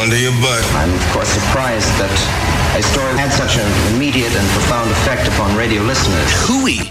on to your butt. I'm, of course, surprised that a story had such an immediate and profound effect upon radio listeners. Hooey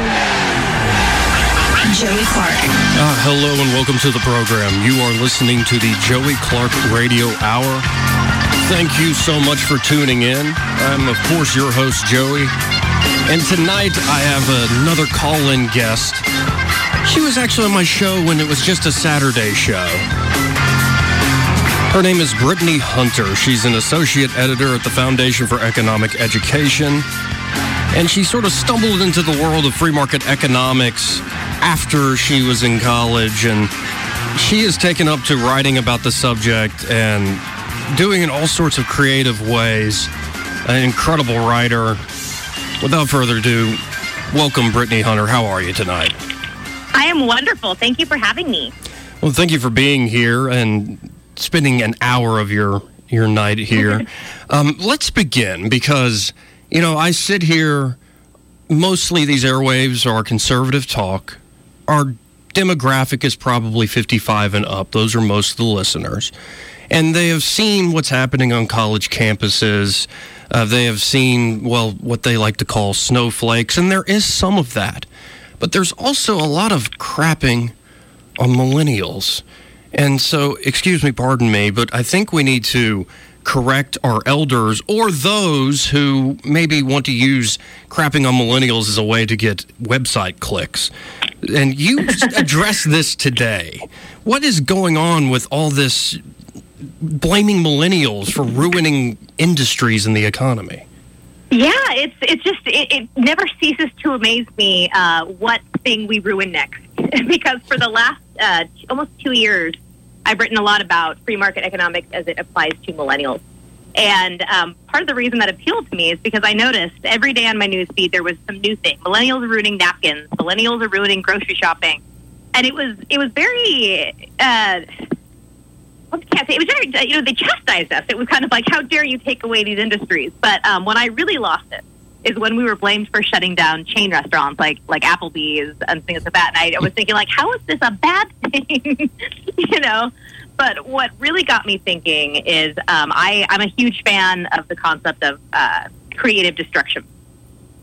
Joey Clark. Uh, hello and welcome to the program. You are listening to the Joey Clark Radio Hour. Thank you so much for tuning in. I'm, of course, your host, Joey. And tonight I have another call in guest. She was actually on my show when it was just a Saturday show. Her name is Brittany Hunter. She's an associate editor at the Foundation for Economic Education. And she sort of stumbled into the world of free market economics after she was in college. And she has taken up to writing about the subject and doing it in all sorts of creative ways. An incredible writer. Without further ado, welcome, Brittany Hunter. How are you tonight? I am wonderful. Thank you for having me. Well, thank you for being here and spending an hour of your your night here. um, let's begin because you know I sit here. Mostly, these airwaves are conservative talk. Our demographic is probably 55 and up. Those are most of the listeners. And they have seen what's happening on college campuses. Uh, they have seen, well, what they like to call snowflakes. And there is some of that. But there's also a lot of crapping on millennials. And so, excuse me, pardon me, but I think we need to correct our elders or those who maybe want to use crapping on millennials as a way to get website clicks. And you address this today. What is going on with all this blaming millennials for ruining industries and the economy? Yeah, it's it's just it, it never ceases to amaze me uh, what thing we ruin next. because for the last uh, almost two years, I've written a lot about free market economics as it applies to millennials. And um, part of the reason that appealed to me is because I noticed every day on my news feed there was some new thing. Millennials are ruining napkins. Millennials are ruining grocery shopping, and it was it was very. Uh, what can't say? It was very, you know, they chastised us. It was kind of like, how dare you take away these industries? But um, when I really lost it is when we were blamed for shutting down chain restaurants like like Applebee's and things like that. And I was thinking, like, how is this a bad thing? you know. But what really got me thinking is um, I, I'm a huge fan of the concept of uh, creative destruction.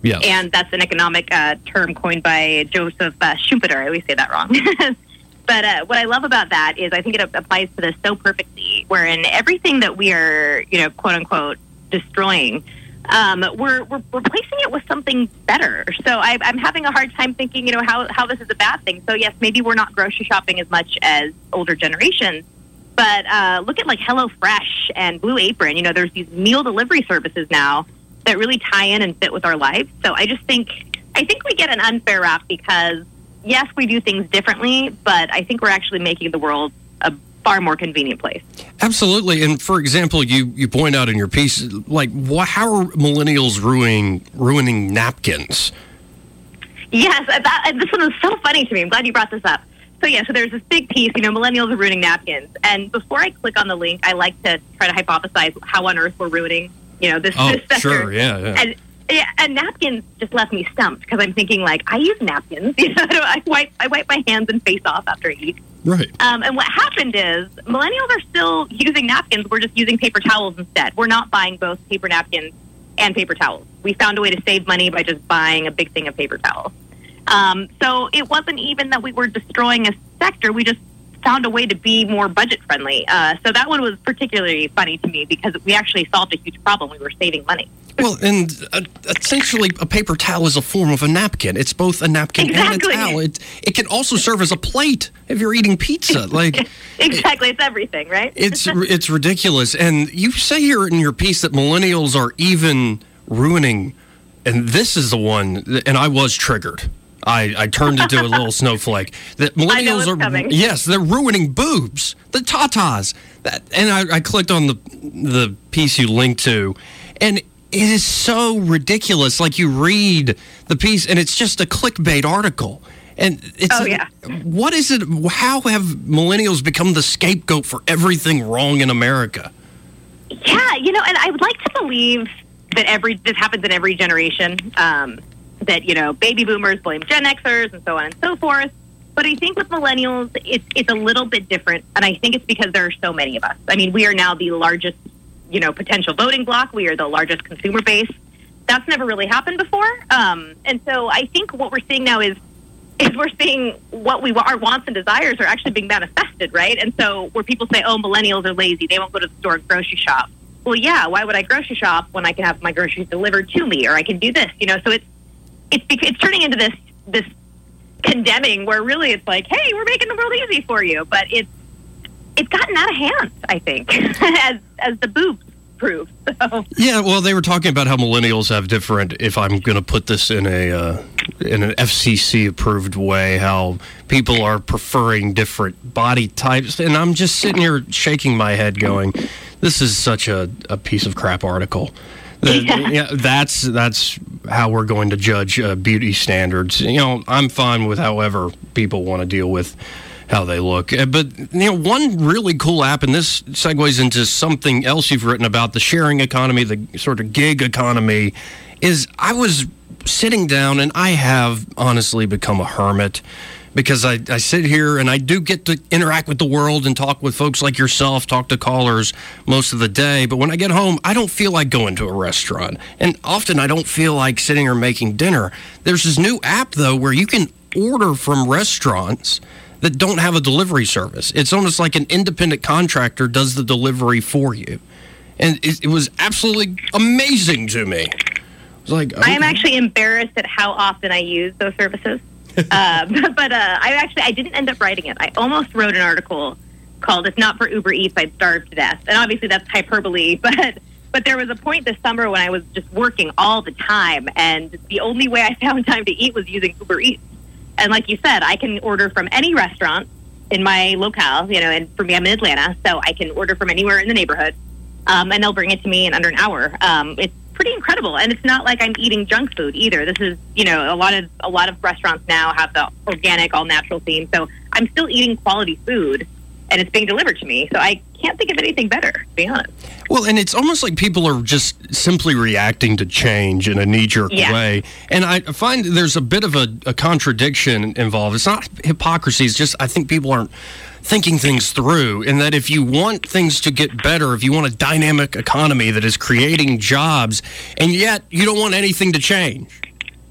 Yeah. And that's an economic uh, term coined by Joseph uh, Schumpeter. I always say that wrong. but uh, what I love about that is I think it applies to this so perfectly, wherein everything that we are, you know, quote unquote, destroying, um, we're, we're replacing it with something better. So I, I'm having a hard time thinking, you know, how, how this is a bad thing. So yes, maybe we're not grocery shopping as much as older generations, but uh, look at like HelloFresh and Blue Apron. You know, there's these meal delivery services now that really tie in and fit with our lives. So I just think I think we get an unfair rap because yes, we do things differently, but I think we're actually making the world a far more convenient place. Absolutely. And for example, you, you point out in your piece, like, how are millennials ruining ruining napkins? Yes, that, this one was so funny to me. I'm glad you brought this up. So yeah, so there's this big piece, you know, millennials are ruining napkins. And before I click on the link, I like to try to hypothesize how on earth we're ruining, you know, this, Oh, this sector. sure, yeah, yeah. And yeah, and napkins just left me stumped because I'm thinking like I use napkins. You know, I wipe I wipe my hands and face off after I eat. Right. Um, and what happened is millennials are still using napkins. We're just using paper towels instead. We're not buying both paper napkins and paper towels. We found a way to save money by just buying a big thing of paper towels. Um, so it wasn't even that we were destroying a sector. We just found a way to be more budget friendly. Uh, so that one was particularly funny to me because we actually solved a huge problem. We were saving money. Well, and uh, essentially, a paper towel is a form of a napkin. It's both a napkin Exactly. and a towel. It, it can also serve as a plate if you're eating pizza. Like, exactly, it's everything, right? it's it's ridiculous. And you say here in your piece that millennials are even ruining, and this is the one. And I was triggered. I, I turned into a little snowflake. That millennials are coming. yes, they're ruining boobs, the tatas. That and I, I clicked on the the piece you linked to, and it is so ridiculous. Like you read the piece, and it's just a clickbait article. And it's Oh, yeah. what is it? How have millennials become the scapegoat for everything wrong in America? Yeah, you know, and I would like to believe that every this happens in every generation. Um, that you know, baby boomers blame Gen Xers and so on and so forth. But I think with millennials, it's it's a little bit different, and I think it's because there are so many of us. I mean, we are now the largest, you know, potential voting bloc. We are the largest consumer base. That's never really happened before, um, and so I think what we're seeing now is is we're seeing what we our wants and desires are actually being manifested, right? And so where people say, "Oh, millennials are lazy; they won't go to the store and grocery shop." Well, yeah, why would I grocery shop when I can have my groceries delivered to me, or I can do this? You know, so it's it's it's turning into this this condemning where really it's like, "Hey, we're making the world easy for you," but it's it's gotten out of hand. I think, as as the boobs prove. So. Yeah, well, they were talking about how millennials have different. If I'm going to put this in a uh, in an FCC approved way, how people are preferring different body types, and I'm just sitting here shaking my head, going, "This is such a, a piece of crap article." The- yeah, that's that's how we're going to judge uh, beauty standards. You know, I'm fine with however people want to deal with how they look. Uh, But you know, one really cool app, and this segues into something else you've written about the sharing economy, the sort of gig economy. Is I was sitting down, and I have honestly become a hermit because I, I sit here and I do get to interact with the world and talk with folks like yourself, talk to callers most of the day. But when I get home, I don't feel like going to a restaurant. And often I don't feel like sitting or making dinner. There's this new app, though, where you can order from restaurants that don't have a delivery service. It's almost like an independent contractor does the delivery for you. And it, it was absolutely amazing to me. Like, I am actually embarrassed at how often I use those services. Uh, but uh, I actually I didn't end up writing it. I almost wrote an article called "If Not for Uber Eats, I'd Starve to Death," and obviously that's hyperbole. But but there was a point this summer when I was just working all the time, and the only way I found time to eat was using Uber Eats. And like you said, I can order from any restaurant in my locale. You know, and for me, I'm in Atlanta, so I can order from anywhere in the neighborhood, um, and they'll bring it to me in under an hour. Um, it's pretty incredible, and it's not like I'm eating junk food either. This is, you know, a lot of a lot of restaurants now have the organic, all natural theme, so I'm still eating quality food, and it's being delivered to me. So I can't think of anything better, to be honest. Well, and it's almost like people are just simply reacting to change in a knee jerk Yeah. way. And I find there's a bit of a, a contradiction involved. It's not hypocrisy, it's just I think people aren't thinking things through. And that if you want things to get better, if you want a dynamic economy that is creating jobs, and yet you don't want anything to change,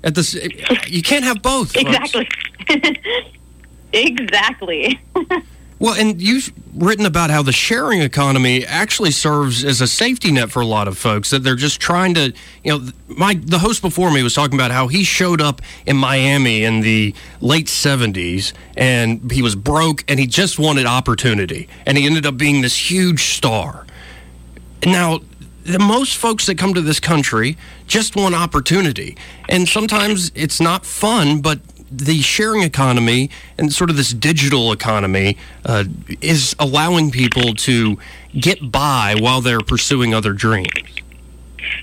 at this, you can't have both. Exactly. exactly. Well, and you've written about how the sharing economy actually serves as a safety net for a lot of folks that they're just trying to, you know, my the host before me was talking about how he showed up in Miami in the late 70s and he was broke and he just wanted opportunity and he ended up being this huge star. Now, the most folks that come to this country just want opportunity. And sometimes it's not fun, but the sharing economy and sort of this digital economy uh, is allowing people to get by while they're pursuing other dreams.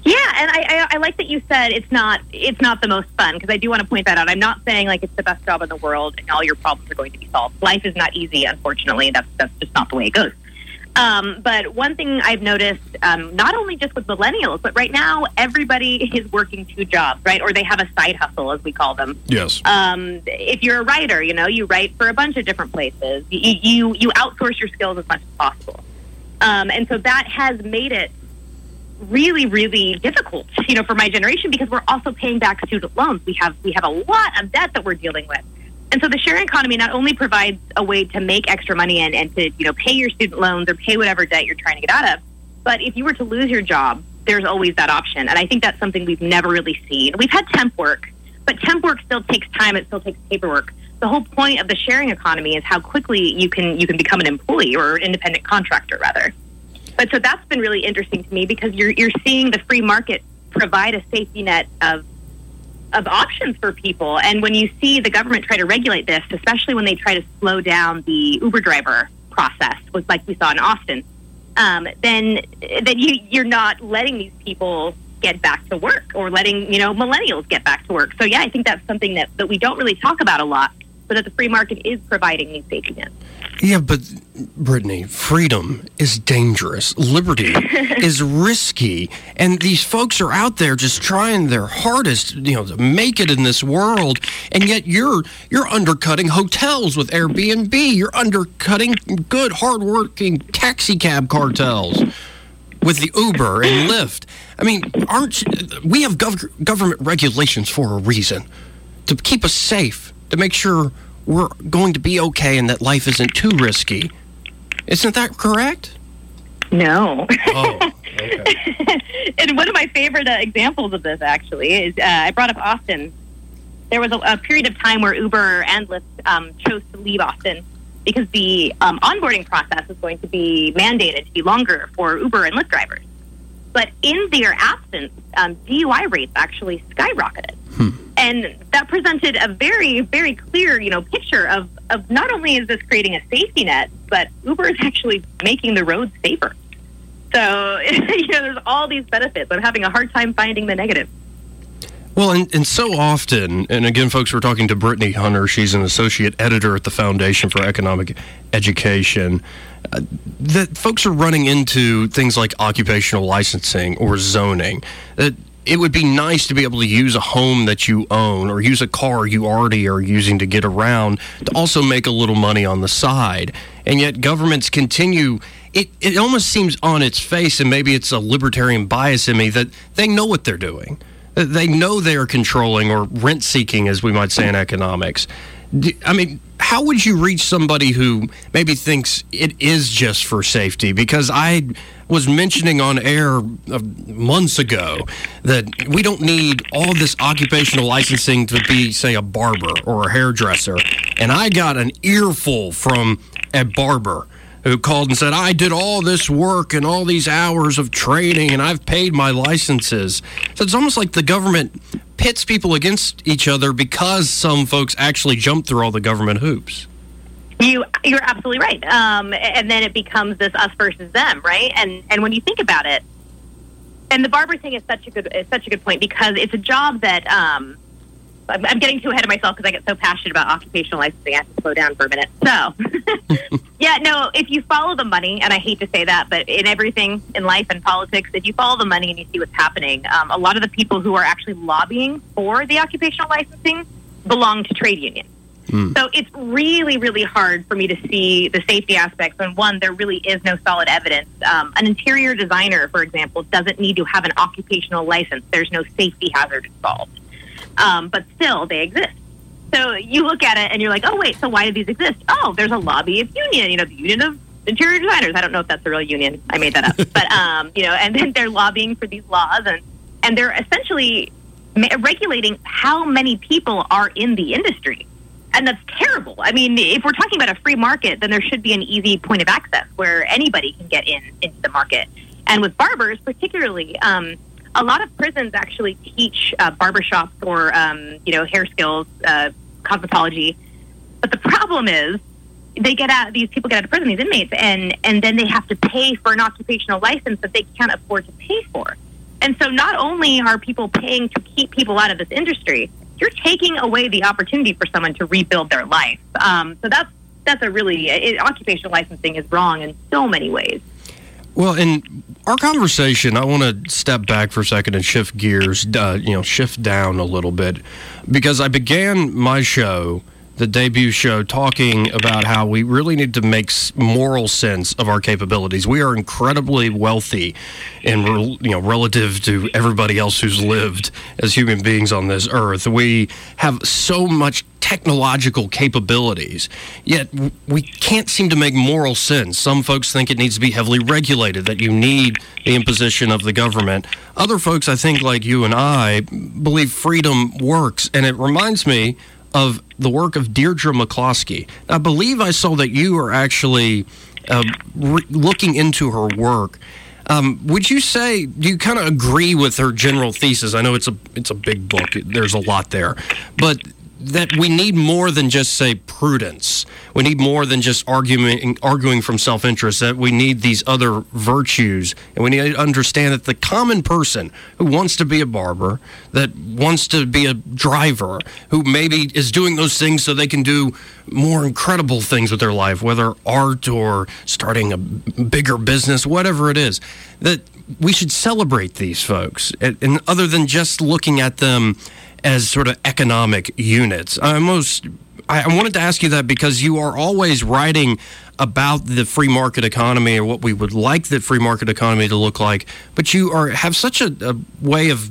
Yeah, and I, I, I like that you said it's not it's not the most fun because I do want to point that out. I'm not saying like it's the best job in the world and all your problems are going to be solved. Life is not easy, unfortunately. That's that's just not the way it goes. Um, but one thing I've noticed, um, not only just with millennials, but right now everybody is working two jobs, right? Or they have a side hustle, as we call them. Yes. Um, if you're a writer, you know, you write for a bunch of different places. You you, you outsource your skills as much as possible, um, and so that has made it really, really difficult, you know, for my generation because we're also paying back student loans. We have we have a lot of debt that we're dealing with. And so the sharing economy not only provides a way to make extra money and, and to, you know, pay your student loans or pay whatever debt you're trying to get out of, but if you were to lose your job, there's always that option. And I think that's something we've never really seen. We've had temp work, but temp work still takes time, it still takes paperwork. The whole point of the sharing economy is how quickly you can you can become an employee or an independent contractor rather. But so that's been really interesting to me because you're you're seeing the free market provide a safety net of of options for people. And when you see the government try to regulate this, especially when they try to slow down the Uber driver process, was like we saw in Austin, um, then then you you're not letting these people get back to work or letting, you know, millennials get back to work. So, yeah, I think that's something that, that we don't really talk about a lot, but that the free market is providing these safety nets. Yeah, but Brittany, freedom is dangerous. Liberty is risky, and these folks are out there just trying their hardest, you know, to make it in this world. And yet, you're you're undercutting hotels with Airbnb. You're undercutting good, hardworking taxi cab cartels with the Uber and Lyft. I mean, aren't we have gov- government regulations for a reason to keep us safe, to make sure we're going to be okay and that life isn't too risky. Isn't that correct? No. Oh, okay. and one of my favorite uh, examples of this actually is uh, I brought up Austin. There was a, a period of time where Uber and Lyft um, chose to leave Austin because the um, onboarding process is going to be mandated to be longer for Uber and Lyft drivers. But in their absence, um, DUI rates actually skyrocketed. And that presented a very, very clear, you know, picture of, of not only is this creating a safety net, but Uber is actually making the roads safer. So, you know, there's all these benefits. I'm having a hard time finding the negative. Well, and, and so often, and again, folks, we're talking to Brittany Hunter. She's an associate editor at the Foundation for Economic Education. Uh, that folks are running into things like occupational licensing or zoning. That it would be nice to be able to use a home that you own or use a car you already are using to get around to also make a little money on the side. And yet, governments continue. It, it almost seems on its face, and maybe it's a libertarian bias in me, that they know what they're doing. They know they are controlling or rent seeking, as we might say in economics. I mean, how would you reach somebody who maybe thinks it is just for safety? Because I was mentioning on air uh, months ago that we don't need all this occupational licensing to be, say, a barber or a hairdresser. And I got an earful from a barber who called and said, I did all this work and all these hours of training and I've paid my licenses. So it's almost like the government pits people against each other because some folks actually jump through all the government hoops. You you're absolutely right. Um, and then it becomes this us versus them, right? And and when you think about it, and the barber thing is such a good is such a good point because it's a job that um, I'm, I'm getting too ahead of myself because I get so passionate about occupational licensing. I have to slow down for a minute. So, yeah, no, if you follow the money, and I hate to say that, but in everything in life and politics, if you follow the money and you see what's happening, um, a lot of the people who are actually lobbying for the occupational licensing belong to trade unions. So it's really, really hard for me to see the safety aspects. And one, there really is no solid evidence. Um, an interior designer, for example, doesn't need to have an occupational license. There's no safety hazard involved. Um, but still, they exist. So you look at it and you're like, oh, wait, so why do these exist? Oh, there's a lobby of union, you know, the union of interior designers. I don't know if that's a real union. I made that up. but, um, you know, and then they're lobbying for these laws and, and they're essentially ma- regulating how many people are in the industry. And that's terrible. I mean, if we're talking about a free market, then there should be an easy point of access where anybody can get in into the market. And with barbers, particularly, um, a lot of prisons actually teach uh, barbershops or um, you know hair skills, uh, cosmetology. But the problem is, they get out. These people get out of prison, these inmates, and and then they have to pay for an occupational license that they can't afford to pay for. And so, not only are people paying to keep people out of this industry, you're taking away the opportunity for someone to rebuild their life. Um, so that's that's a really it, occupational licensing is wrong in so many ways. Well, in our conversation, I want to step back for a second and shift gears, uh, you know, shift down a little bit, because I began my show, the debut show, talking about how we really need to make moral sense of our capabilities. We are incredibly wealthy, in you know, relative to everybody else who's lived as human beings on this earth. We have so much technological capabilities, yet we can't seem to make moral sense. Some folks think it needs to be heavily regulated, that you need the imposition of the government. Other folks, I think, like you and I, believe freedom works. And it reminds me of the work of Deirdre McCloskey. I believe I saw that you are actually uh, re- looking into her work. Um, would you say do you kind of agree with her general thesis? I know it's a it's a big book. There's a lot there, but that we need more than just say prudence. We need more than just arguing arguing from self-interest. That we need these other virtues, and we need to understand that the common person who wants to be a barber, that wants to be a driver, who maybe is doing those things so they can do more incredible things with their life, whether art or starting a bigger business, whatever it is, that we should celebrate these folks, and, and other than just looking at them as sort of economic units. I almost I wanted to ask you that because you are always writing about the free market economy or what we would like the free market economy to look like, but you are have such a, a way of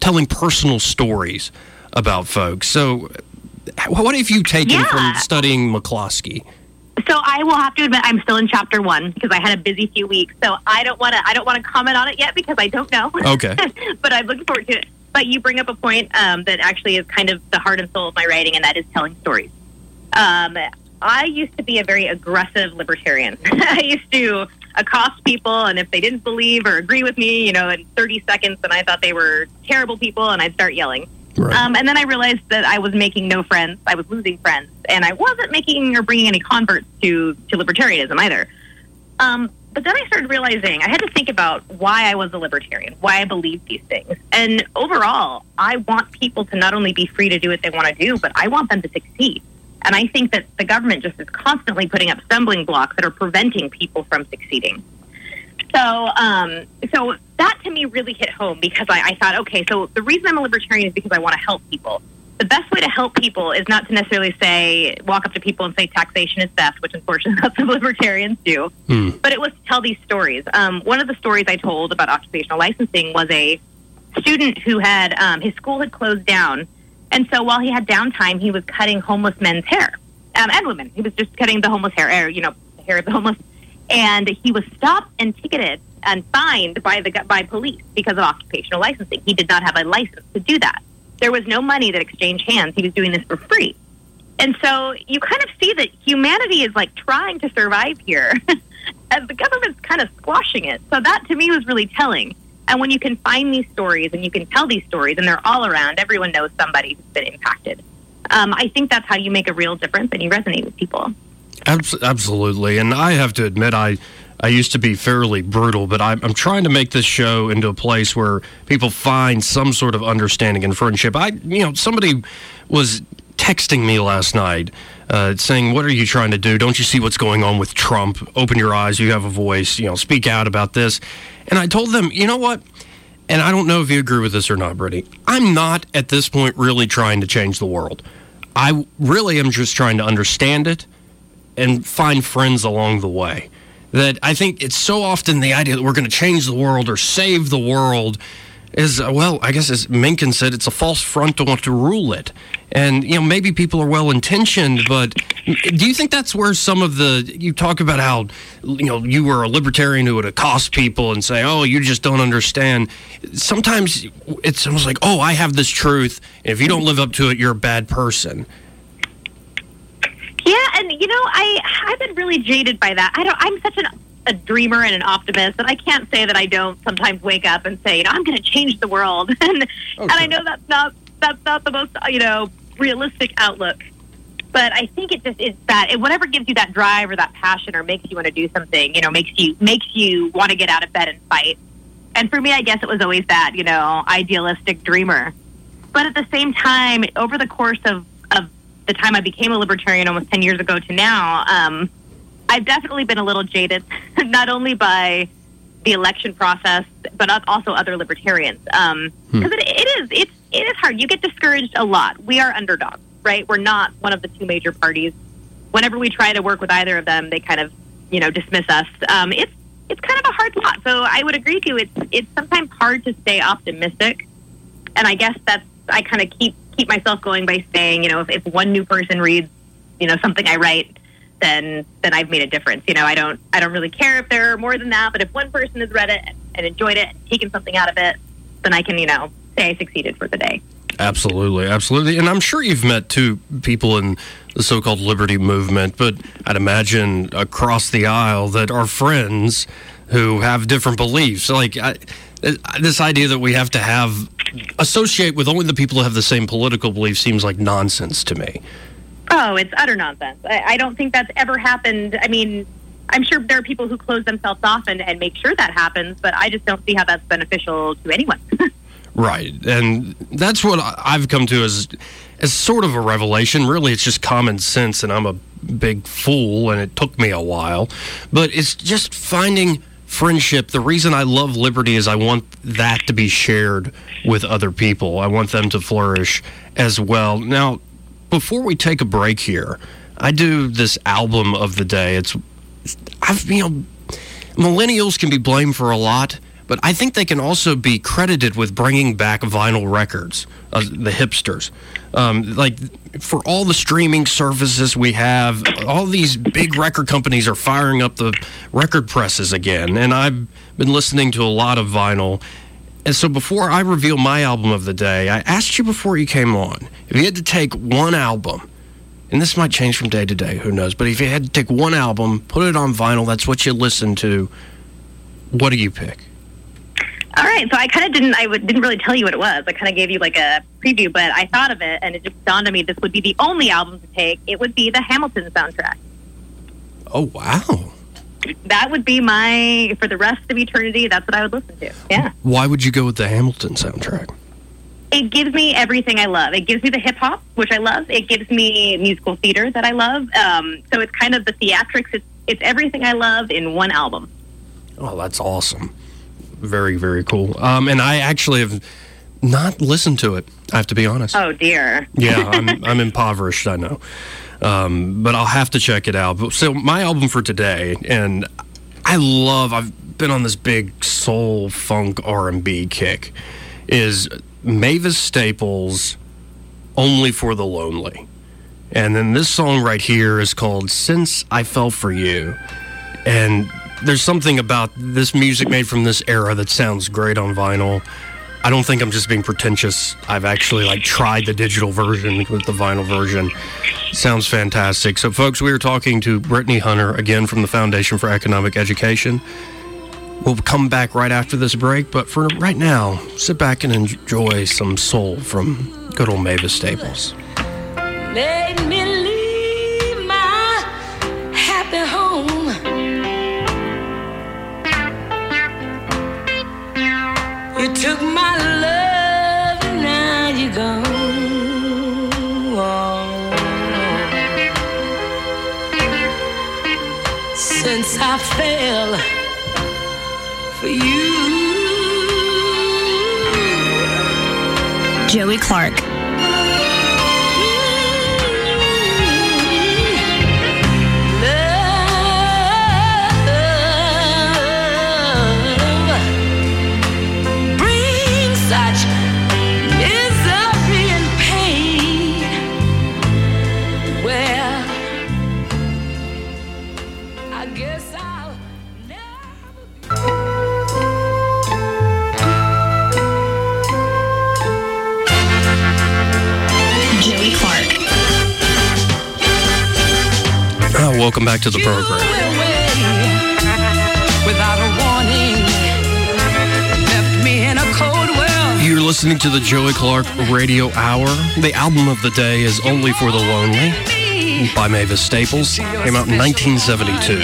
telling personal stories about folks. So, what have you taken Yeah. from studying McCloskey? So I will have to admit I'm still in chapter one because I had a busy few weeks. So I don't want to I don't want to comment on it yet because I don't know. Okay. but I'm looking forward to it. But you bring up a point um, that actually is kind of the heart and soul of my writing, and that is telling stories. Um, I used to be a very aggressive libertarian. I used to accost people, and if they didn't believe or agree with me, you know, in 30 seconds, then I thought they were terrible people, and I'd start yelling. Um, and then I realized that I was making no friends. I was losing friends, and I wasn't making or bringing any converts to to libertarianism either. Um, but then I started realizing I had to think about why I was a libertarian, why I believed these things. And overall, I want people to not only be free to do what they want to do, but I want them to succeed. And I think that the government just is constantly putting up stumbling blocks that are preventing people from succeeding. So, um, so that to me really hit home because I, I thought, okay, so the reason I'm a libertarian is because I want to help people. The best way to help people is not to necessarily say, walk up to people and say taxation is best, which unfortunately lots of libertarians do. But it was to tell these stories. Um, one of the stories I told about occupational licensing was a student who had um, his school had closed down, and so while he had downtime, he was cutting homeless men's hair um, and women. He was just cutting the homeless hair, or, you know, the hair of the homeless, and he was stopped and ticketed and fined by the by police because of occupational licensing. He did not have a license to do that. There was no money that exchanged hands. He was doing this for free. And so you kind of see that humanity is like trying to survive here as the government's kind of squashing it. So that to me was really telling. And when you can find these stories and you can tell these stories and they're all around, everyone knows somebody who's been impacted. Um, I think that's how you make a real difference and you resonate with people. Absolutely, and I have to admit, I I used to be fairly brutal, but I'm, I'm trying to make this show into a place where people find some sort of understanding and friendship. I, you know, somebody was texting me last night. Uh, saying, "What are you trying to do? Don't you see what's going on with Trump? Open your eyes. You have a voice. You know, speak out about this." And I told them, "You know what? and I don't know if you agree with this or not, Brittany. I'm not at this point really trying to change the world. I really am just trying to understand it and find friends along the way. That I think it's so often the idea that we're going to change the world or save the world is, uh, well, I guess as Mencken said, it's a false front to want to rule it. And, you know, maybe people are well intentioned, but do you think that's where some of the, you talk about how, you know, you were a libertarian who would accost people and say, oh, you just don't understand. Sometimes it's almost like, oh, I have this truth. And if you don't live up to it, you're a bad person. And you know, I I've been really jaded by that. I don't. I'm such an, a dreamer and an optimist that I can't say that I don't sometimes wake up and say, you know, I'm going to change the world. and and I know that's not that's not the most you know realistic outlook. But I think it just is that it, whatever gives you that drive or that passion or makes you want to do something, you know, makes you makes you want to get out of bed and fight. And for me, I guess it was always that, you know, idealistic dreamer. But at the same time, over the course of the time I became a libertarian almost 10 years ago to now, um, I've definitely been a little jaded, not only by the election process, but also other libertarians. Because um, it, it is, it's, it is hard. You get discouraged a lot. We are underdogs, right? We're not one of the two major parties. Whenever we try to work with either of them, they kind of, you know, dismiss us. Um, it's, it's kind of a hard lot. So I would agree with you. It's, it's sometimes hard to stay optimistic. And I guess that's, I kind of keep keep myself going by saying, you know, if, if one new person reads, you know, something I write, then then I've made a difference. You know, I don't I don't really care if there are more than that, but if one person has read it and enjoyed it and taken something out of it, then I can, you know, say I succeeded for the day. Absolutely, absolutely. And I'm sure you've met two people in the so called liberty movement, but I'd imagine across the aisle that are friends who have different beliefs. Like I, this idea that we have to have associate with only the people who have the same political beliefs seems like nonsense to me. Oh, it's utter nonsense. I, I don't think that's ever happened. I mean, I'm sure there are people who close themselves off and, and make sure that happens, but I just don't see how that's beneficial to anyone. Right, and that's what I've come to as as sort of a revelation. Really, it's just common sense, and I'm a big fool, and it took me a while. But it's just finding friendship. The reason I love liberty is I want that to be shared with other people. I want them to flourish as well. Now, before we take a break here, I do this album of the day. It's I've you know millennials can be blamed for a lot, but I think they can also be credited with bringing back vinyl records, uh, the hipsters. Um, like for all the streaming services we have, all these big record companies are firing up the record presses again, and I've been listening to a lot of vinyl. And so before I reveal my album of the day, I asked you before you came on if you had to take one album and this might change from day to day, who knows? But if you had to take one album, put it on vinyl, that's what you listen to, what do you pick? Right, so I kind of didn't. I w- didn't really tell you what it was. I kind of gave you like a preview, but I thought of it, and it just dawned on me this would be the only album to take. It would be the Hamilton soundtrack. Oh, wow. That would be my for the rest of eternity. That's what I would listen to. Yeah, Why would you go with the Hamilton soundtrack? it gives me everything I love. It gives me the hip hop, which I love. It gives me musical theater that I love. Um, so it's kind of the theatrics. It's it's everything I love in one album. Oh, that's awesome. Very, very cool. Um, and I actually have not listened to it, I have to be honest. Oh dear. Yeah, I'm, I'm impoverished, I know. Um, but I'll have to check it out. But, so, my album for today, and I love, I've been on this big soul funk R&B kick, is Mavis Staples' Only for the Lonely. And then this song right here is called Since I Fell for You. And there's something about this music made from this era that sounds great on vinyl. I don't think I'm just being pretentious. I've actually like tried the digital version with the vinyl version. Sounds fantastic. So folks, we are talking to Brittany Hunter again from the Foundation for Economic Education. We'll come back right after this break, but for right now, sit back and enjoy some soul from good old Mavis Staples. You took my love and now you're gone. Since I fell for you. Joey Clark. Welcome back to the program. without a warning. Left me in a cold world. You're listening to the Joey Clark Radio Hour. The album of the day is Only for the Lonely by Mavis Staples. Came out in 1972.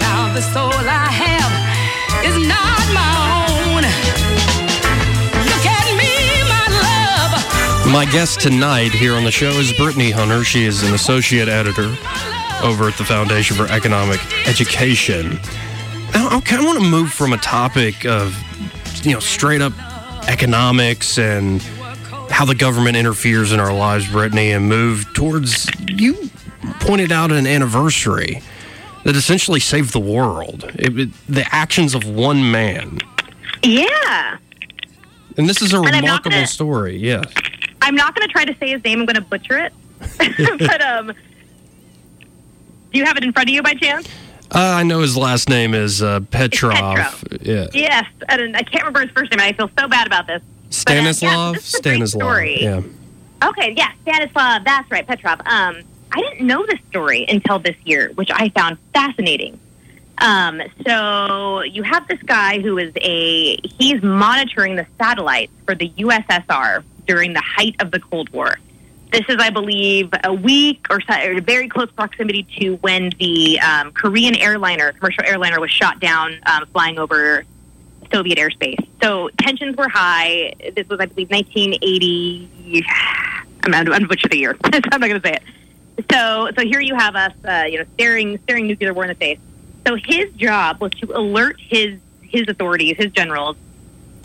Now the soul I have is not my own. Look at me, my love. My guest tonight here on the show is Brittany Hunter. She is an associate editor over at the Foundation for Economic Education. Now, I kind of want to move from a topic of, you know, straight up economics and how the government interferes in our lives, Brittany, and move towards you pointed out an anniversary that essentially saved the world. It, it- the actions of one man. Yeah. And this is a And remarkable gonna- story, yes. I'm not going to try to say his name. I'm going to butcher it. but um, do you have it in front of you by chance? Uh, I know his last name is uh, Petrov. Yeah. Yes, and I can't remember his first name. I feel so bad about this. Stanislav? this is a great Stanislav. story. Yeah. Okay, yeah, Stanislav. That's right, Petrov. Um, I didn't know this story until this year, which I found fascinating. Um, so you have this guy who is a he's monitoring the satellites for the USSR during the height of the Cold War. This is, I believe, a week or, so, or very close proximity to when the um, Korean airliner, commercial airliner, was shot down um, flying over Soviet airspace. So tensions were high. This was, I believe, 1980. I'm, I'm going to butcher the year. I'm not going to say it. So, so here you have us, uh, you know, staring, staring nuclear war in the face. So his job was to alert his his authorities, his generals,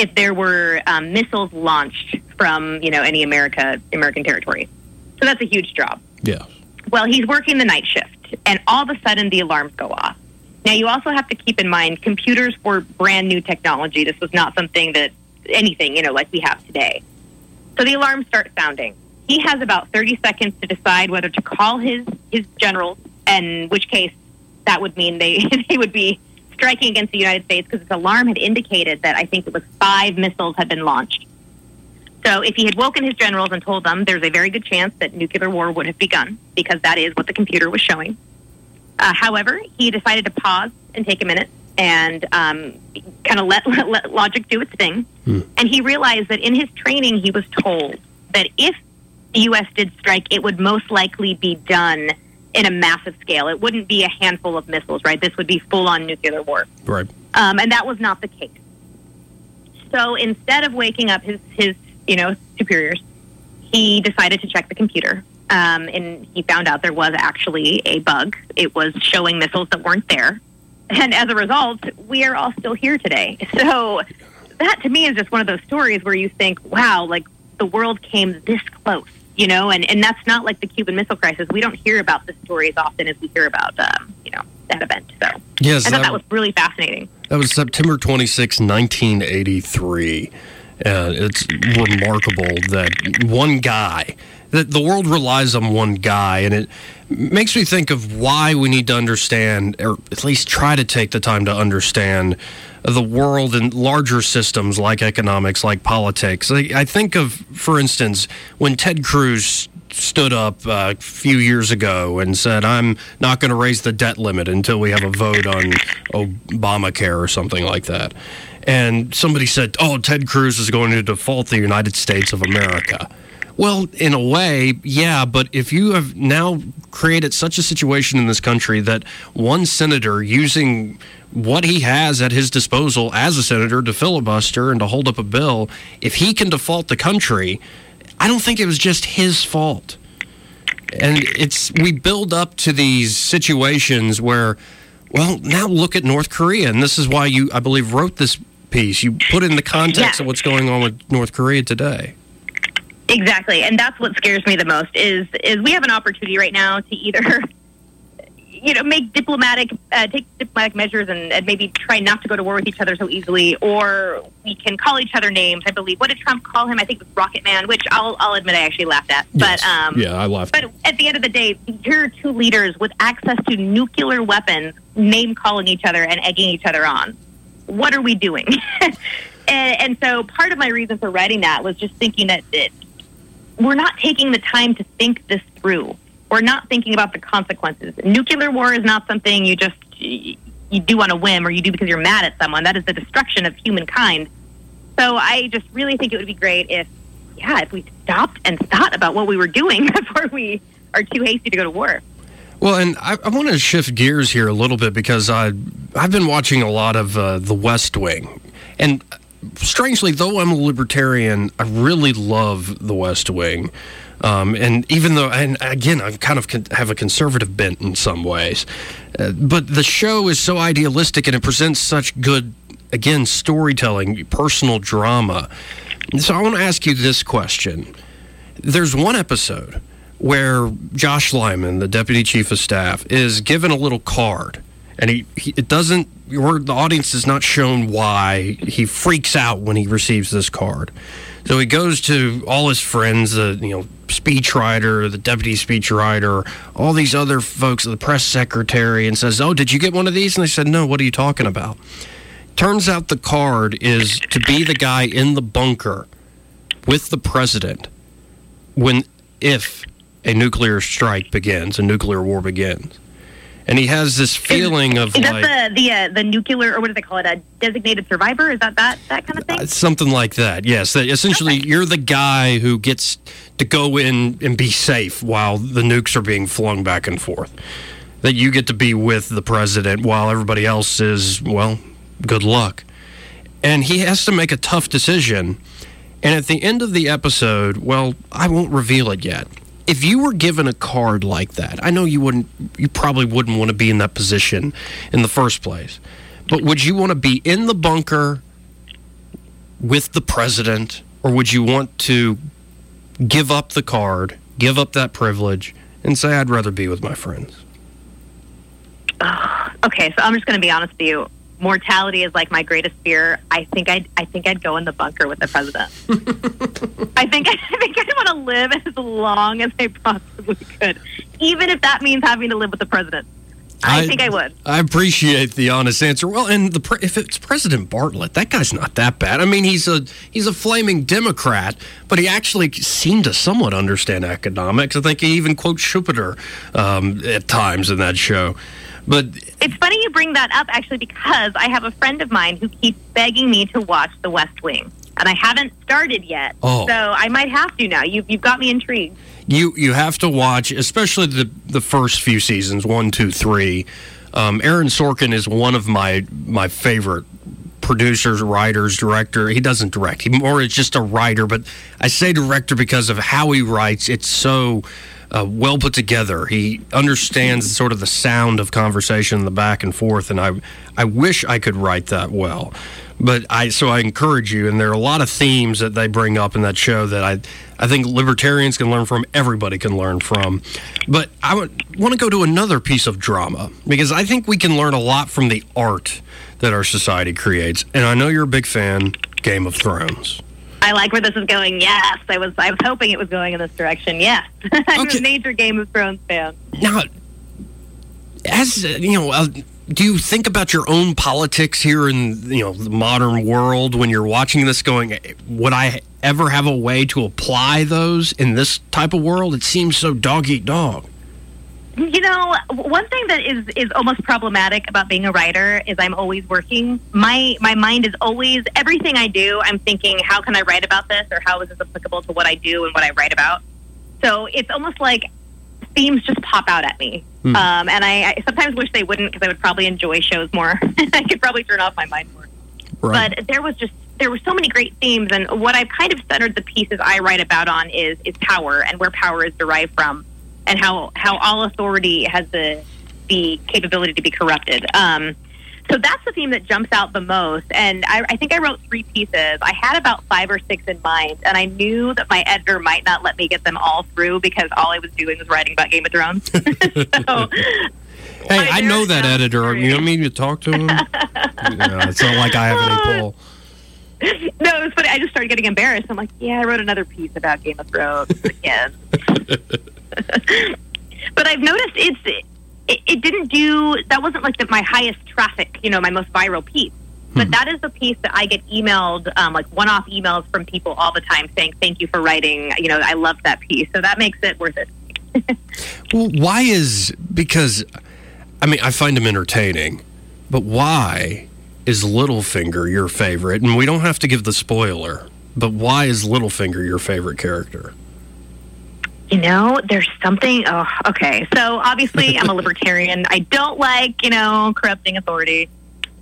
if there were um, missiles launched from, you know, any America American territory. So that's a huge job. Yeah. Well, he's working the night shift, and all of a sudden the alarms go off. Now, you also have to keep in mind computers were brand new technology. This was not something that anything, you know, like we have today. So the alarms start sounding. He has about 30 seconds to decide whether to call his, his generals, in which case that would mean they, they would be striking against the United States because its alarm had indicated that I think it was five missiles had been launched. So if he had woken his generals and told them there's a very good chance that nuclear war would have begun because that is what the computer was showing. Uh, however, he decided to pause and take a minute and um, kind of let, let, let logic do its thing. Hmm. And he realized that in his training, he was told that if the U.S. did strike, it would most likely be done in a massive scale. It wouldn't be a handful of missiles, right? This would be full on nuclear war. Right. Um, and that was not the case. So instead of waking up his, his you know, superiors, he decided to check the computer. Um, and he found out there was actually a bug. It was showing missiles that weren't there. And as a result, we are all still here today. So that to me is just one of those stories where you think, wow, like the world came this close, you know, and, and that's not like the Cuban Missile Crisis. We don't hear about the story as often as we hear about, um, you know, that event. So Yes, I thought that- that was really fascinating. That was September 26, 1983. Uh, it's remarkable that one guy, that the world relies on one guy, and it makes me think of why we need to understand, or at least try to take the time to understand the world and larger systems like economics, like politics. I think of, for instance, when Ted Cruz stood up uh, a few years ago and said, I'm not going to raise the debt limit until we have a vote on Obamacare or something like that. And somebody said, Oh, Ted Cruz is going to default the United States of America. Well, in a way, yeah, but if you have now created such a situation in this country that one senator using what he has at his disposal as a senator to filibuster and to hold up a bill, if he can default the country, I don't think it was just his fault. And it's we build up to these situations where, well, now look at North Korea, and this is why you, I believe, wrote this piece. You put in the context Yeah. of what's going on with North Korea today. Exactly, and that's what scares me the most is is we have an opportunity right now to either, you know, make diplomatic uh, take diplomatic measures and, and maybe try not to go to war with each other so easily, or we can call each other names. I believe what did Trump call him? I think it was Rocket Man, which I'll I'll admit I actually laughed at. But um, yeah, I laughed. but at the end of the day, you're two leaders with access to nuclear weapons, name calling each other and egging each other on. What are we doing? and, and so part of my reason for writing that was just thinking that it, we're not taking the time to think this through. We're not thinking about the consequences. Nuclear war is not something you just you do on a whim or you do because you're mad at someone. That is the destruction of humankind. So I just really think it would be great if, yeah, if we stopped and thought about what we were doing before we are too hasty to go to war. Well, and I, I want to shift gears here a little bit because I I've been watching a lot of uh, The West Wing, and strangely, though I'm a libertarian, I really love The West Wing. Um, and even though, and again, I kind of have a conservative bent in some ways, uh, but the show is so idealistic and it presents such good, again, storytelling, personal drama. So I want to ask you this question. There's one episode where Josh Lyman, the deputy chief of staff, is given a little card, and he, he it doesn't. The audience is not shown why he freaks out when he receives this card. So he goes to all his friends, the you know speechwriter, the deputy speechwriter, all these other folks, the press secretary, and says, "Oh, did you get one of these?" And they said, "No. What are you talking about?" Turns out the card is to be the guy in the bunker with the president when if a nuclear strike begins, a nuclear war begins. And he has this feeling of Is like that the the uh, the nuclear or what do they call it? A designated survivor? Is that that that kind of thing? Uh, something like that. Yes, that essentially you're the guy who gets to go in and be safe while the nukes are being flung back and forth. That you get to be with the president while everybody else is well, good luck. And he has to make a tough decision. And at the end of the episode, well, I won't reveal it yet. If you were given a card like that, I know you wouldn't you probably wouldn't want to be in that position in the first place. But would you want to be in the bunker with the president, or would you want to give up the card, give up that privilege, and say, I'd rather be with my friends? Okay, so I'm just going to be honest with you. Mortality is like my greatest fear. I think I'd I think I'd go in the bunker with the president. I think I think I want to live as long as I possibly could, even if that means having to live with the president. I, think I would. I appreciate the honest answer. Well, and the if it's President Bartlet, that guy's not that bad. I mean, he's a he's a flaming Democrat, but he actually seemed to somewhat understand economics. I think he even quotes Schumpeter um, at times in that show. But It's funny you bring that up, actually, because I have a friend of mine who keeps begging me to watch The West Wing, and I haven't started yet. Oh. So I might have to now. You've you've got me intrigued. you you have to watch, especially the the first few seasons, one, two, three. Um, Aaron Sorkin is one of my my favorite producers, writers, director. He doesn't direct; he more is just a writer. But I say director because of how he writes. It's so. Uh, well put together. He understands sort of the sound of conversation, the back and forth, and I, I wish I could write that well. But I, so I encourage you, and there are a lot of themes that they bring up in that show that I, I think libertarians can learn from. Everybody can learn from. But I would want to go to another piece of drama because I think we can learn a lot from the art that our society creates. And I know you're a big fan, Game of Thrones. I like where this is going. Yes, I was. I was hoping it was going in this direction. Yes, I'm Okay. a major Game of Thrones fan. Now, as uh, you know, uh, do you think about your own politics here in you know the modern world when you're watching this? Going, would I ever have a way to apply those in this type of world? It seems so dog eat dog. You know, one thing that is is almost problematic about being a writer is I'm always working. My my mind is always everything I do. I'm thinking, how can I write about this, or how is this applicable to what I do and what I write about? So it's almost like themes just pop out at me, Hmm. um, and I, I sometimes wish they wouldn't because I would probably enjoy shows more. I could probably turn off my mind more. Right. But there was just there were so many great themes, and what I've kind of centered the pieces I write about on is is power and where power is derived from, and how how all authority has the the capability to be corrupted. Um, so that's the theme that jumps out the most. And I, I think I wrote three pieces. I had about five or six in mind, and I knew that my editor might not let me get them all through because all I was doing was writing about Game of Thrones. so, Hey, I know that editor. You want me to talk to him? no, it's not like I have any pull. no, it was funny. I just started getting embarrassed. I'm like, yeah, I wrote another piece about Game of Thrones again. but I've noticed it's it, it didn't do that wasn't like the, my highest traffic, you know, my most viral piece. But that is the piece that I get emailed, um, like one-off emails from people all the time saying, "Thank you for writing." You know, I loved that piece, so that makes it worth it. Well, why is because I mean I find him entertaining, but why is Littlefinger your favorite? And we don't have to give the spoiler, but why is Littlefinger your favorite character? You know, there's something. Oh, okay. So obviously, I'm a libertarian. I don't like, you know, corrupting authority.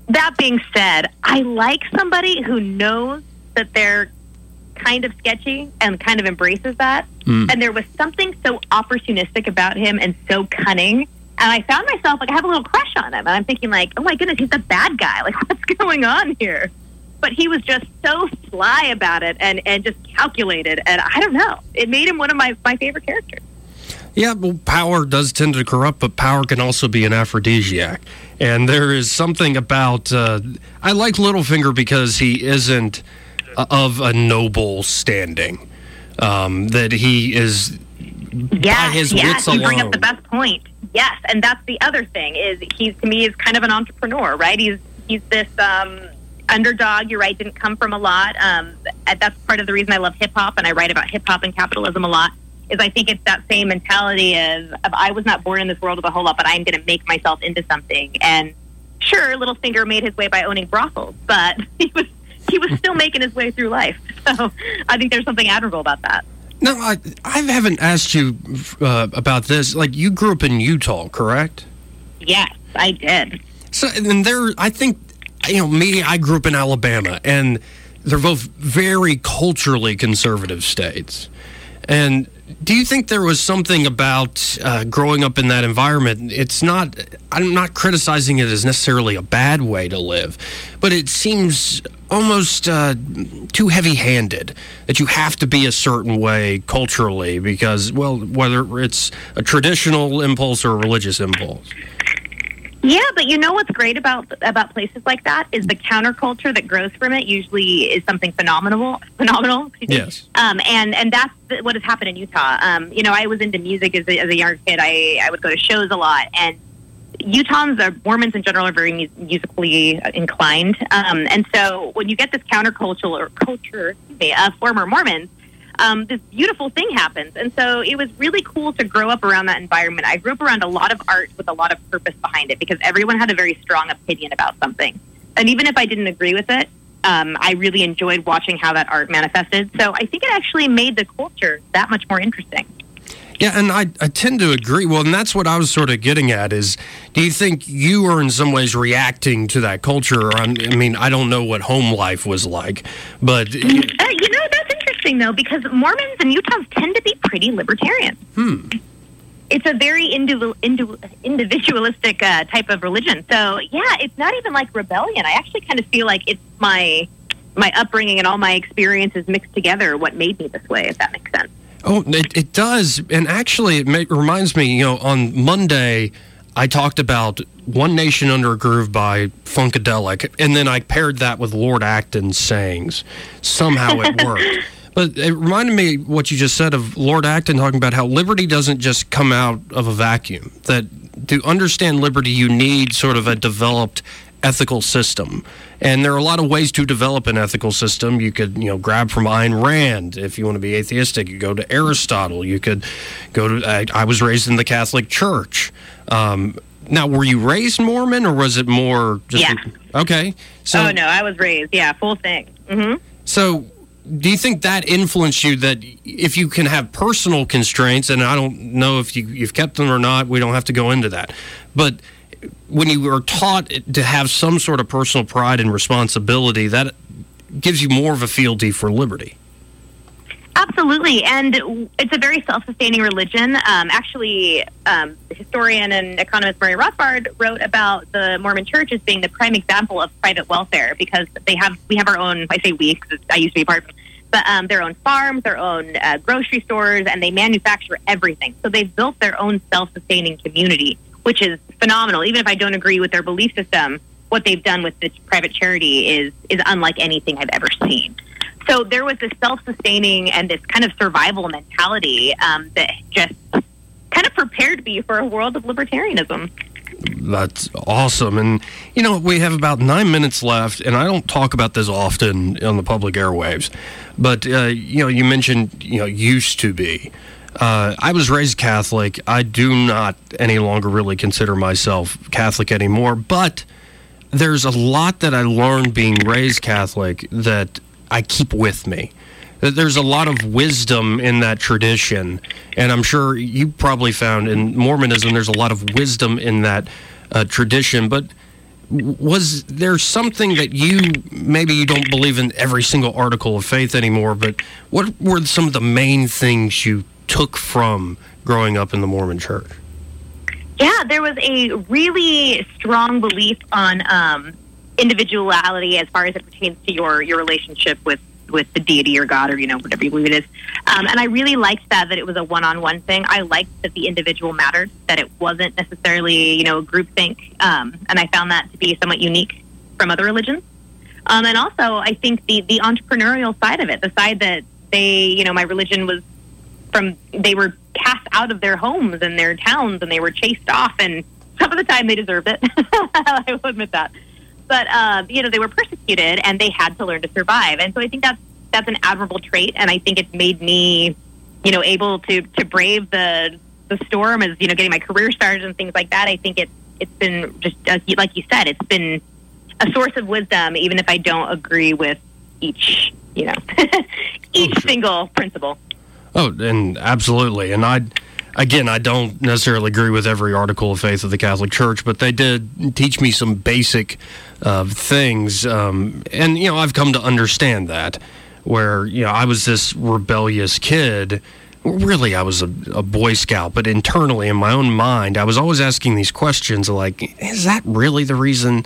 That being said, I like somebody who knows that they're kind of sketchy and kind of embraces that. Mm. And there was something so opportunistic about him and so cunning. And I found myself like I have a little crush on him. And I'm thinking like, oh my goodness, he's a bad guy. Like, what's going on here? But he was just so sly about it and, and just calculated. And I don't know. It made him one of my, my favorite characters. Yeah, well, power does tend to corrupt, but power can also be an aphrodisiac. And there is something about. Uh, I like Littlefinger because he isn't uh, of a noble standing. Um, that he is Yes, by his yes, wits you bring up the best point. Yes, and that's the other thing is he's to me is kind of an entrepreneur, right? He's he's this um, underdog. You're right, didn't come from a lot. Um, that's part of the reason I love hip hop and I write about hip hop and capitalism a lot. is I think it's that same mentality of, of I was not born in this world with a whole lot, but I'm going to make myself into something. And sure, Littlefinger made his way by owning brothels, but he was he was still making his way through life. So I think there's something admirable about that. No, I, I haven't asked you uh, about this. Like, you grew up in Utah, correct? Yes, I did. So, and there, I think, you know, me, I grew up in Alabama, and they're both very culturally conservative states. And do you think there was something about uh, growing up in that environment? It's not, I'm not criticizing it as necessarily a bad way to live, but it seems almost uh, too heavy handed that you have to be a certain way culturally because, well, whether it's a traditional impulse or a religious impulse. Yeah, but you know what's great about about places like that is the counterculture that grows from it usually is something phenomenal. Phenomenal. Yes. Um, and and that's what has happened in Utah. Um, you know, I was into music as a, as a young kid. I I would go to shows a lot, and Utahns, or Mormons in general, are very mu- musically inclined. Um, and so when you get this countercultural or culture me, of former Mormons, um, this beautiful thing happens. And so it was really cool to grow up around that environment. I grew up around a lot of art with a lot of purpose behind it because everyone had a very strong opinion about something. And even if I didn't agree with it, um, I really enjoyed watching how that art manifested. So I think it actually made the culture that much more interesting. Yeah, and I, I tend to agree. Well, and that's what I was sort of getting at is do you think you are in some ways reacting to that culture? I mean, I don't know what home life was like, but. Uh, you know, interesting, though, because Mormons and Utahs tend to be pretty libertarian. Hmm. It's a very individual, individualistic uh, type of religion. So, yeah, it's not even like rebellion. I actually kind of feel like it's my my upbringing and all my experiences mixed together what made me this way, if that makes sense. Oh, it, it does. And actually, it may, reminds me, you know, on Monday, I talked about One Nation Under a Groove by Funkadelic, and then I paired that with Lord Acton's sayings. Somehow it worked. But it reminded me what you just said of Lord Acton talking about how liberty doesn't just come out of a vacuum. That to understand liberty, you need sort of a developed ethical system. And there are a lot of ways to develop an ethical system. You could, you know, grab from Ayn Rand if you want to be atheistic. You go to Aristotle. You could go to. I, I was raised in the Catholic Church. Um, now, were you raised Mormon, or was it more just? Yeah. Okay. So. oh no, I was raised. Yeah, full thing. Mm-hmm. So, do you think that influenced you that if you can have personal constraints, and I don't know if you, you've kept them or not, we don't have to go into that, but when you are taught to have some sort of personal pride and responsibility, that gives you more of a fealty for liberty. Absolutely, and it's a very self-sustaining religion. Um, actually, um, historian and economist Murray Rothbard wrote about the Mormon Church as being the prime example of private welfare because they have we have our own. I say we because I used to be part of, but um, their own farms, their own uh, grocery stores, and they manufacture everything. So they've built their own self-sustaining community, which is phenomenal. Even if I don't agree with their belief system, what they've done with this private charity is is unlike anything I've ever seen. So there was this self-sustaining and this kind of survival mentality um, that just kind of prepared me for a world of libertarianism. That's awesome. And, you know, we have about nine minutes left, and I don't talk about this often on the public airwaves, but, uh, you know, you mentioned, you know, used to be. Uh, I was raised Catholic. I do not any longer really consider myself Catholic anymore, but there's a lot that I learned being raised Catholic that I keep with me. There's a lot of wisdom in that tradition, and I'm sure you probably found in Mormonism there's a lot of wisdom in that uh, tradition. But was there something that you maybe you don't believe in every single article of faith anymore? But what were some of the main things you took from growing up in the Mormon Church? Yeah, there was a really strong belief on um, individuality as far as it pertains to your your relationship with with the deity or God or you know whatever you believe it is. Um, and I really liked that that it was a one on one thing. I liked that the individual mattered, that it wasn't necessarily you know groupthink, um, and I found that to be somewhat unique from other religions. Um, and also, I think the the entrepreneurial side of it, the side that they you know my religion was from they were cast out of their homes and their towns and they were chased off and some of the time they deserved it. I will admit that but um, you know they were persecuted and they had to learn to survive and so i think that's that's an admirable trait and i think it's made me you know, able to to brave the the storm as you know, getting my career started and things like that. I think it's it's been just like you said, it's been a source of wisdom, even if I don't agree with each you know each Oh, sure. single principle. Oh, and absolutely. And I, again, I don't necessarily agree with every article of faith of the Catholic Church, but they did teach me some basic uh, things. Um, and, you know, I've come to understand that, where, you know, I was this rebellious kid. Really, I was a, a Boy Scout, but internally in my own mind, I was always asking these questions like, is that really the reason?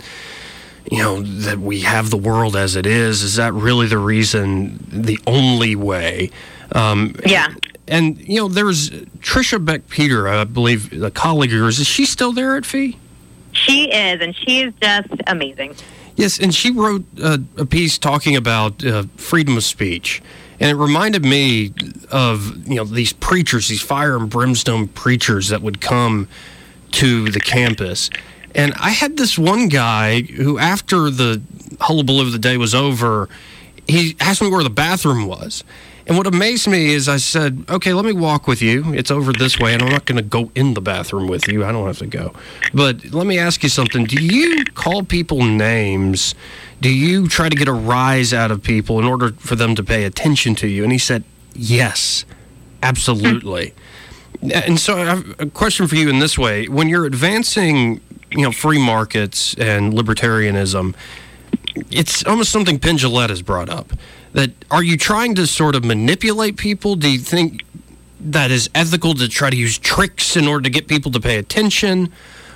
you know that we have the world as it is is that really the reason the only way um, Yeah. And you know there's trisha beck peter i believe a colleague of yours is she still there at FEE She is, and she is just amazing. Yes, and she wrote a, a piece talking about uh, freedom of speech, and it reminded me of you know these preachers, these fire and brimstone preachers that would come to the campus, and I had this one guy who, after the hullabaloo of the day was over, he asked me where the bathroom was. And what amazed me is I said, okay, let me walk with you. It's over this way, and I'm not going to go in the bathroom with you. I don't have to go. But let me ask you something. Do you call people names? Do you try to get a rise out of people in order for them to pay attention to you? And he said, yes, absolutely. And so I have a question for you in this way. When you're advancing, you know, free markets and libertarianism, it's almost something Penn has brought up. That are you trying to sort of manipulate people? Do you think that is ethical to try to use tricks in order to get people to pay attention,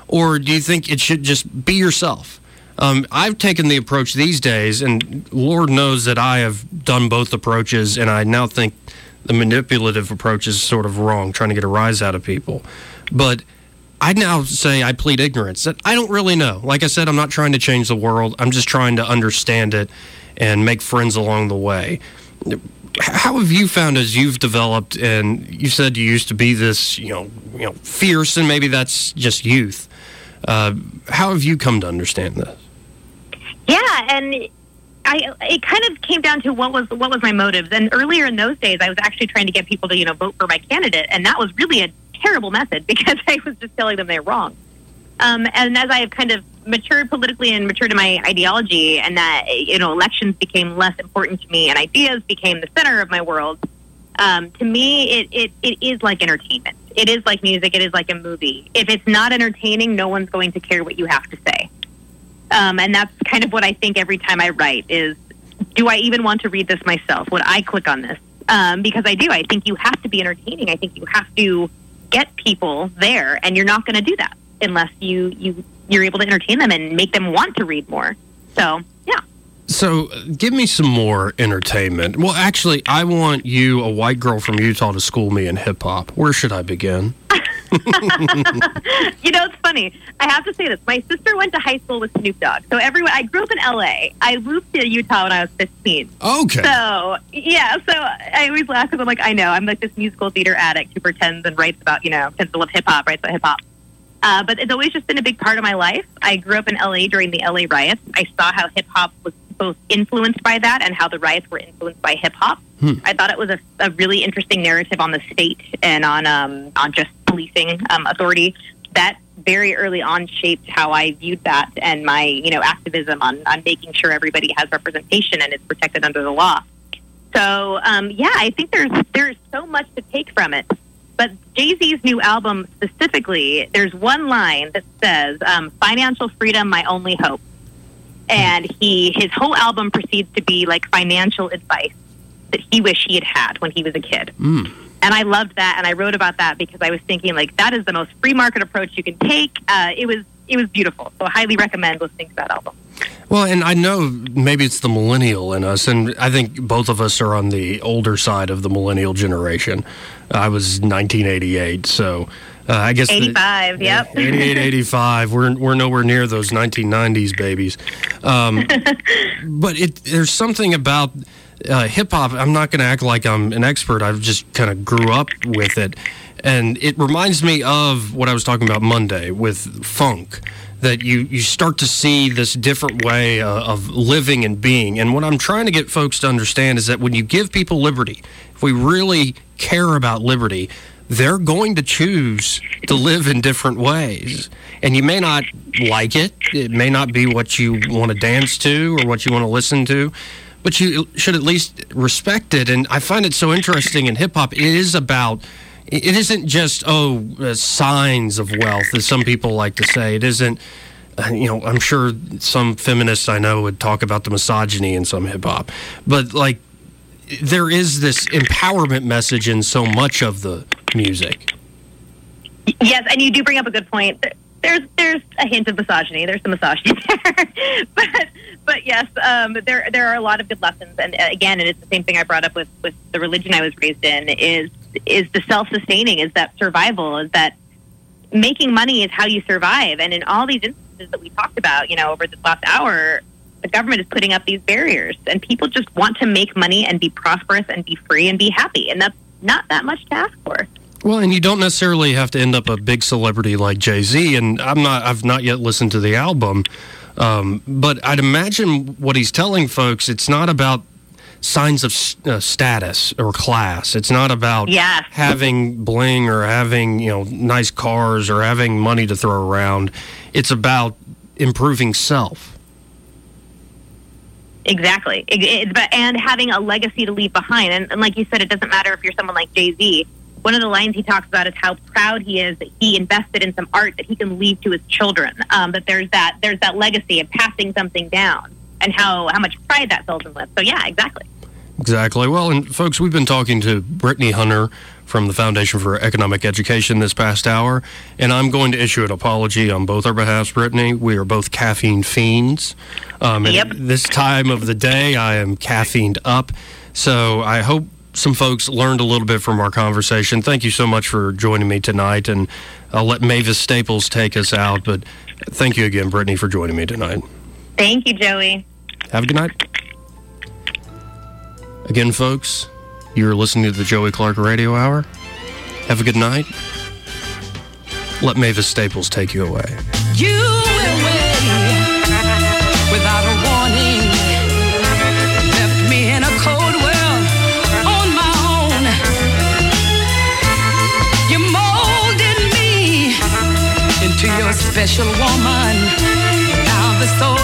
or do you think it should just be yourself? Um, I've taken the approach these days, and Lord knows that I have done both approaches, and I now think the manipulative approach is sort of wrong, trying to get a rise out of people. But I now say I plead ignorance. That I don't really know. Like I said, I'm not trying to change the world. I'm just trying to understand it and make friends along the way. How have you found as you've developed, and you said you used to be this, you know, you know, fierce, and maybe that's just youth. Uh, how have you come to understand this? Yeah, and I it kind of came down to what was what was my motives. And earlier in those days, I was actually trying to get people to you know vote for my candidate, and that was really a terrible method because I was just telling them they're wrong. Um, and as I have kind of matured politically and matured in my ideology, and that you know elections became less important to me, and ideas became the center of my world. Um, to me, it, it it is like entertainment. It is like music. It is like a movie. If it's not entertaining, no one's going to care what you have to say. Um, and that's kind of what I think every time I write is, do I even want to read this myself? Would I click on this? Um, because I do. I think you have to be entertaining. I think you have to get people there, and you're not going to do that unless you you you're able to entertain them and make them want to read more. So yeah. So, uh, give me some more entertainment. Well, actually, I want you, a white girl from Utah, to school me in hip hop. Where should I begin? you know, it's funny. I have to say this. My sister went to high school with Snoop Dogg. So everyone, I grew up in LA. I moved to Utah when I was 15. Okay. So yeah, so I always laugh because I'm like, I know I'm like this musical theater addict who pretends and writes about, you know, pretends to love hip hop, writes about hip hop. Uh, but it's always just been a big part of my life. I grew up in LA during the LA riots. I saw how hip hop was both influenced by that and how the riots were influenced by hip hop. I thought it was a, a really interesting narrative on the state and on um, on just policing um, authority. That very early on shaped how I viewed that and my you know activism on on making sure everybody has representation and is protected under the law. So um, yeah, I think there's there's so much to take from it. But Jay Z's new album specifically, there's one line that says, um, "Financial freedom, my only hope," and he his whole album proceeds to be like financial advice that he wished he had had when he was a kid. Mm. And I loved that, and I wrote about that because I was thinking like that is the most free market approach you can take. Uh, it was it was beautiful, so I highly recommend listening to that album. Well, and I know maybe it's the millennial in us, and I think both of us are on the older side of the millennial generation. I was 1988, so uh, I guess the- 85, yep. 88, 85. We're we're nowhere near those 1990s babies. Um, but it there's something about uh, hip hop. I'm not going to act like I'm an expert. I've just kind of grew up with it, and it reminds me of what I was talking about Monday with funk. That you you start to see this different way uh, of living and being. And what I'm trying to get folks to understand is that when you give people liberty, if we really care about liberty, they're going to choose to live in different ways. And you may not like it, it may not be what you want to dance to or what you want to listen to, but you should at least respect it. And I find it so interesting in hip hop, it is about. It isn't just oh uh, signs of wealth, as some people like to say. It isn't uh, you know, I'm sure some feminists I know would talk about the misogyny in some hip hop, but like there is this empowerment message in so much of the music. Yes, and you do bring up a good point. There's there's a hint of misogyny. There's some misogyny there, but but yes, um, there there are a lot of good lessons. And uh, again, it's the same thing I brought up with with the religion I was raised in is is the self sustaining, is that survival, is that making money is how you survive. And in all these instances that we talked about, you know, over this last hour, the government is putting up these barriers, and people just want to make money and be prosperous and be free and be happy, and that's not that much to ask for. Well, and you don't necessarily have to end up a big celebrity like Jay Z. And I'm not, I've not yet listened to the album, um, but I'd imagine what he's telling folks, it's not about signs of uh, status or class. It's not about yes. having bling or having you know nice cars or having money to throw around. It's about improving self. Exactly, it, it, and having a legacy to leave behind. And, and like you said, it doesn't matter if you're someone like Jay Z. One of the lines he talks about is how proud he is that he invested in some art that he can leave to his children. Um, that there's that there's that legacy of passing something down, and how how much pride that fills him with. So yeah, exactly. Exactly. Well, and folks, we've been talking to Brittany Hunter from the Foundation for Economic Education this past hour, and I'm going to issue an apology on both our behalfs, Brittany. We are both caffeine fiends. Um, yep. This time of the day, I am caffeined up. So I hope some folks learned a little bit from our conversation. Thank you so much for joining me tonight, and I'll let Mavis Staples take us out. But thank you again, Brittany, for joining me tonight. Thank you, Joey. Have a good night. Again, folks, you're listening to the Joey Clark Radio Hour. Have a good night. Let Mavis Staples take you away. You away without a warning. Left me in a cold world on my own. You molded me into your special woman. Now the soul